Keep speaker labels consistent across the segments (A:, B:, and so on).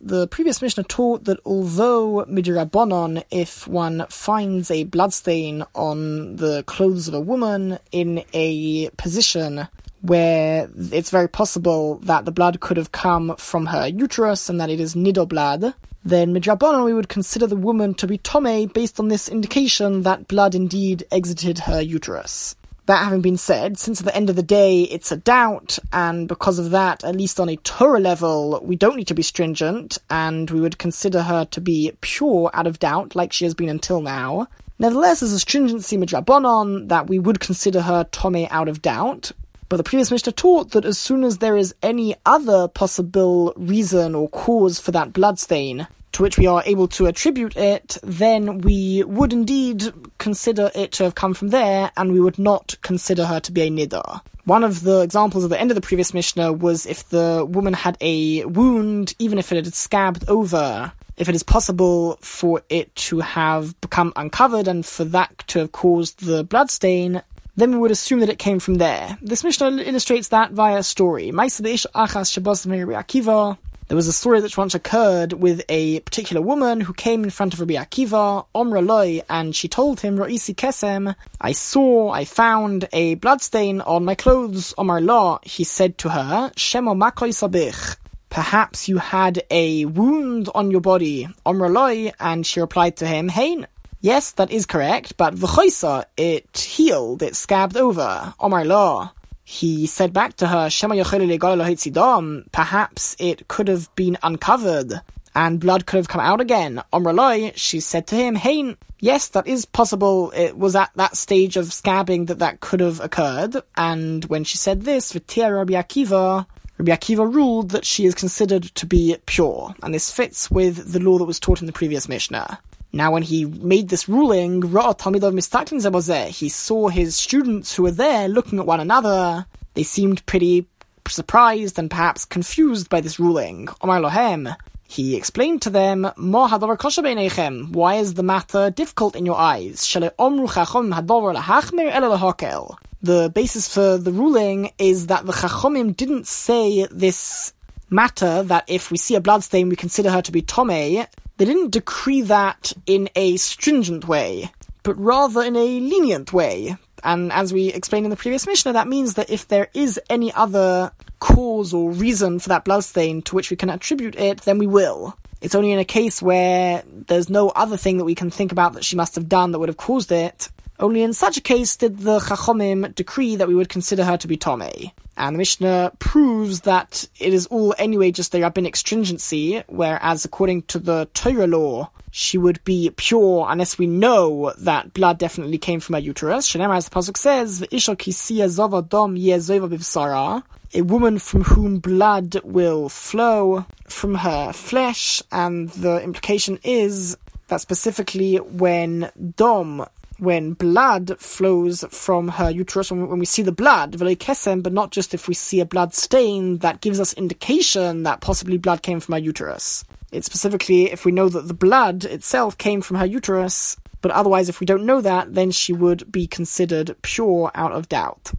A: The previous Mishnah taught that although midrabanon, if one finds a bloodstain on the clothes of a woman in a position where it's very possible that the blood could have come from her uterus and that it is nidoblad, then midrabanon we would consider the woman to be tome based on this indication that blood indeed exited her uterus. That having been said, since at the end of the day it's a doubt, and because of that, at least on a Torah level, we don't need to be stringent, and we would consider her to be pure out of doubt, like she has been until now. Nevertheless, there's a stringency midrabanon that we would consider her tome out of doubt, but the previous Mishnah taught that as soon as there is any other possible reason or cause for that bloodstain, to which we are able to attribute it, then we would indeed consider it to have come from there, and we would not consider her to be a nidar. One of the examples at the end of the previous Mishnah was if the woman had a wound, even if it had scabbed over, if it is possible for it to have become uncovered and for that to have caused the bloodstain, then we would assume that it came from there. This Mishnah illustrates that via a story. There was a story that once occurred with a particular woman who came in front of Rabbi Akiva, Omra Loi, and she told him, Ra'isi Kesem, I saw, I found a bloodstain on my clothes, Omar La. He said to her, Shemo Makoi Sabich, perhaps you had a wound on your body, Omra Loi, and she replied to him, Hein, Yes, that is correct, but v'choisa, it healed, it scabbed over. Omar La. He said back to her, perhaps it could have been uncovered and blood could have come out again. Omraloi, she said to him, Hey, yes, that is possible. It was at that stage of scabbing that that could have occurred. And when she said this, Vitia Rabbi Akiva, Rabbi Akiva ruled that she is considered to be pure. And this fits with the law that was taught in the previous Mishnah. Now, when he made this ruling, he saw his students who were there looking at one another. They seemed pretty surprised and perhaps confused by this ruling. Omar Lohem. He explained to them, Why is the matter difficult in your eyes? The basis for the ruling is that the Chachomim didn't say this matter that if we see a bloodstain we consider her to be Tome they didn't decree that in a stringent way, but rather in a lenient way. And as we explained in the previous Mishnah, that means that if there is any other cause or reason for that bloodstain to which we can attribute it, then we will. It's only in a case where there's no other thing that we can think about that she must have done that would have caused it. Only in such a case did the Chachomim decree that we would consider her to be Tomei. And the Mishnah proves that it is all anyway just a rabbinic stringency, whereas according to the Torah law, she would be pure unless we know that blood definitely came from her uterus. Shenemar, as the pasuk says, "V'isha kisiya zova dom bivsara." A woman from whom blood will flow from her flesh, and the implication is that specifically when dom when blood flows from her uterus, when we see the blood, kesem, but not just if we see a blood stain, that gives us indication that possibly blood came from her uterus. It's specifically if we know that the blood itself came from her uterus, but otherwise, if we don't know that, then she would be considered pure out of doubt.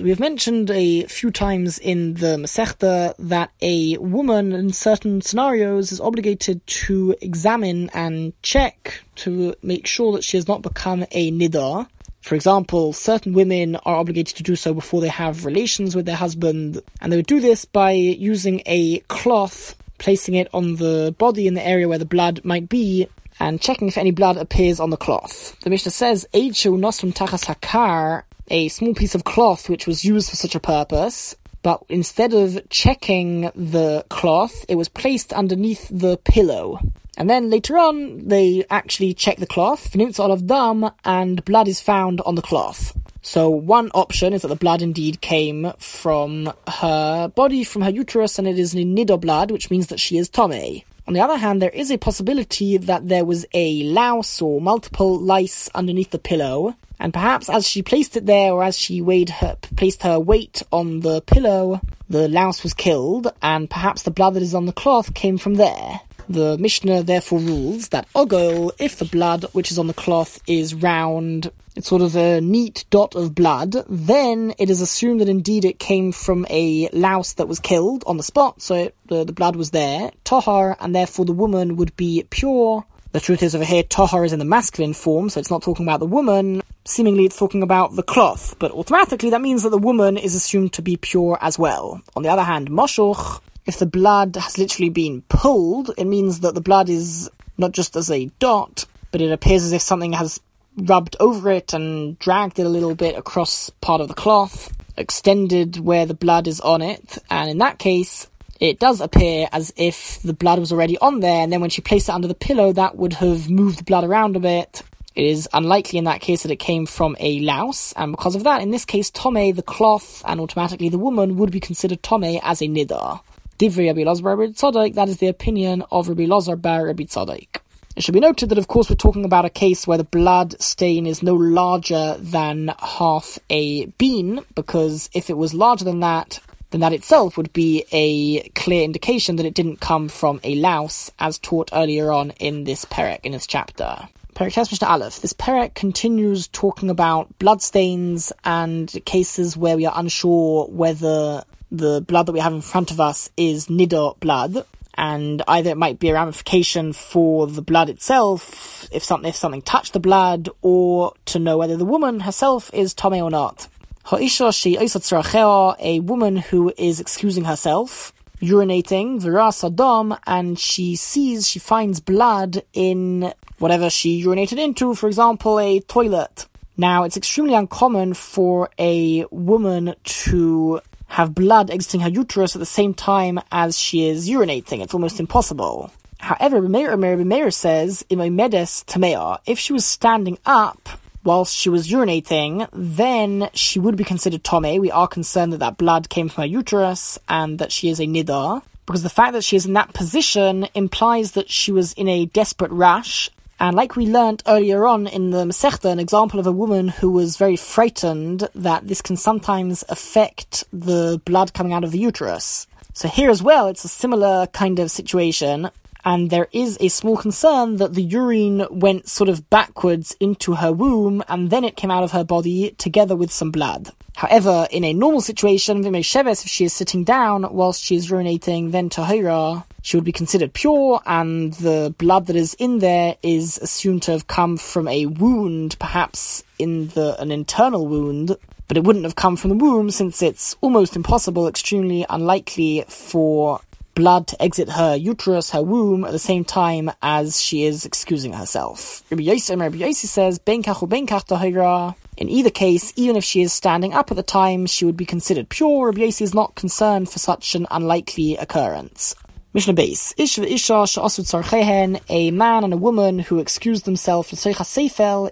A: We have mentioned a few times in the Masechta that a woman in certain scenarios is obligated to examine and check to make sure that she has not become a nidar. For example, certain women are obligated to do so before they have relations with their husband, and they would do this by using a cloth, placing it on the body in the area where the blood might be, and checking if any blood appears on the cloth. The Mishnah says, tachas hakar, a small piece of cloth which was used for such a purpose, but instead of checking the cloth, it was placed underneath the pillow. And then later on, they actually check the cloth, nimits all of dam, and blood is found on the cloth. So one option is that the blood indeed came from her body, from her uterus, and it is nido blood, which means that she is Tomei. On the other hand, there is a possibility that there was a louse or multiple lice underneath the pillow, and perhaps as she placed it there, or as she weighed her, placed her weight on the pillow, the louse was killed, and perhaps the blood that is on the cloth came from there. The Mishnah therefore rules that ogol, if the blood which is on the cloth is round, it's sort of a neat dot of blood, then it is assumed that indeed it came from a louse that was killed on the spot, so it, the, the blood was there, tohar, and therefore the woman would be pure. The truth is over here, tohar is in the masculine form, so it's not talking about the woman. Seemingly it's talking about the cloth, but automatically that means that the woman is assumed to be pure as well. On the other hand, moshuch, if the blood has literally been pulled, it means that the blood is not just as a dot, but it appears as if something has rubbed over it and dragged it a little bit across part of the cloth, extended where the blood is on it, and in that case, it does appear as if the blood was already on there, and then when she placed it under the pillow, that would have moved the blood around a bit. It is unlikely in that case that it came from a louse, and because of that, in this case, Tome, the cloth, and automatically the woman would be considered Tome as a nidar. Divri Rabbi Lazar Rabbi Tzadok, that is the opinion of Rabbi Lazar bar Rabbi Tzadok. It should be noted that, of course, we're talking about a case where the blood stain is no larger than half a bean, because if it was larger than that, then that itself would be a clear indication that it didn't come from a louse, as taught earlier on in this perek, in this chapter. Perek Mishnah Aleph. This perek continues talking about bloodstains and cases where we are unsure whether the blood that we have in front of us is nidor blood, and either it might be a ramification for the blood itself, if something if something touched the blood, or to know whether the woman herself is tame or not. Ha'isha she a woman who is excusing herself, urinating, viras adam, and she sees, she finds blood in whatever she urinated into, for example, a toilet. Now, it's extremely uncommon for a woman to have blood exiting her uterus at the same time as she is urinating. It's almost impossible. However, Rabbi Meir says, medes tamea, if she was standing up whilst she was urinating, then she would be considered tome. We are concerned that that blood came from her uterus and that she is a nidar. Because the fact that she is in that position implies that she was in a desperate rash and like we learnt earlier on in the Masechta, an example of a woman who was very frightened that this can sometimes affect the blood coming out of the uterus. So here as well, it's a similar kind of situation, and there is a small concern that the urine went sort of backwards into her womb, and then it came out of her body together with some blood. However, in a normal situation, Vimei Sheves, if she is sitting down whilst she is urinating, then Tahira, she would be considered pure, and the blood that is in there is assumed to have come from a wound, perhaps in the an internal wound, but it wouldn't have come from the womb since it's almost impossible, extremely unlikely for blood to exit her uterus, her womb, at the same time as she is excusing herself. Rabbi Yossi, Rabbi Yossi says, Benkach benkach In either case, even if she is standing up at the time, she would be considered pure. Rabbi Yossi is not concerned for such an unlikely occurrence. Mishnah beis. Ish isha she'asut sarchehen, a man and a woman who excused themselves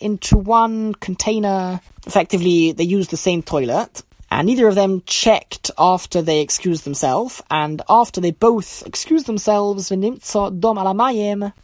A: into one container. Effectively, they used the same toilet and neither of them checked after they excused themselves, and after they both excused themselves,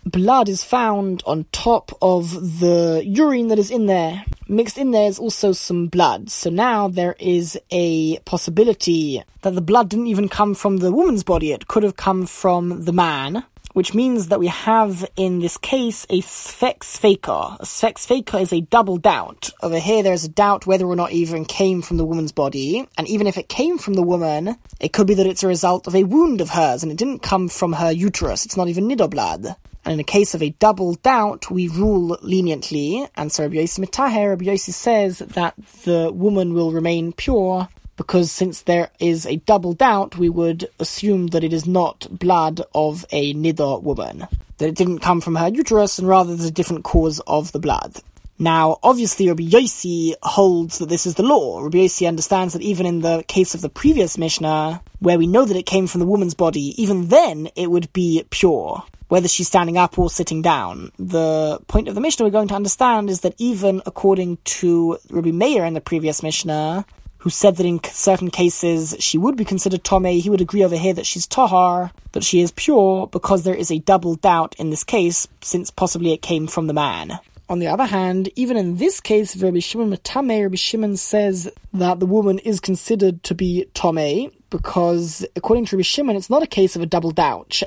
A: blood is found on top of the urine that is in there. Mixed in there is also some blood, so now there is a possibility that the blood didn't even come from the woman's body, it could have come from the man, which means that we have in this case a sfek sfeika. A sfek sfeika is a double doubt. Over here, there's a doubt whether or not even came from the woman's body, and even if it came from the woman, it could be that it's a result of a wound of hers, and it didn't come from her uterus. It's not even blood. And in a case of a double doubt, we rule leniently, and so Rabbi Yossi Mitaher, Rabbi Yossi says that the woman will remain pure because since there is a double doubt, we would assume that it is not blood of a nidor woman. That it didn't come from her uterus, and rather there's a different cause of the blood. Now, obviously, Rabbi Yossi holds that this is the law. Rabbi Yossi understands that even in the case of the previous Mishnah, where we know that it came from the woman's body, even then it would be pure, whether she's standing up or sitting down. The point of the Mishnah we're going to understand is that even according to Rabbi Meir in the previous Mishnah, who said that in certain cases she would be considered Tome, he would agree over here that she's Tahar, that she is pure because there is a double doubt in this case, since possibly it came from the man. On the other hand, even in this case, Rabbi Shimon Matame, Rabbi Shimon says that the woman is considered to be Tome, because according to Rabbi Shimon, it's not a case of a double doubt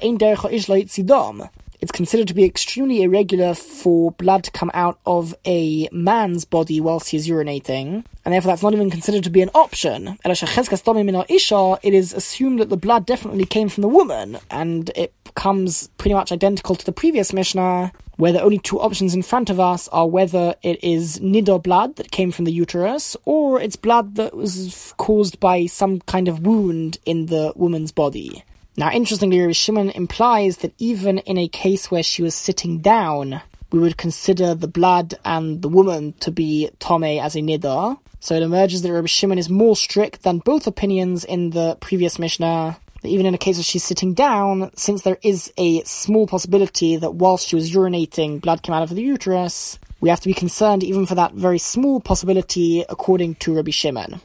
A: it's considered to be extremely irregular for blood to come out of a man's body whilst he's urinating, and therefore that's not even considered to be an option. It is assumed that the blood definitely came from the woman, and it becomes pretty much identical to the previous Mishnah, where the only two options in front of us are whether it is nidor blood that came from the uterus, or it's blood that was caused by some kind of wound in the woman's body. Now, interestingly, Rabbi Shimon implies that even in a case where she was sitting down, we would consider the blood and the woman to be Tome as a Nidar. So it emerges that Rabbi Shimon is more strict than both opinions in the previous Mishnah. That even in a case where she's sitting down, since there is a small possibility that whilst she was urinating, blood came out of the uterus, we have to be concerned even for that very small possibility according to Rabbi Shimon.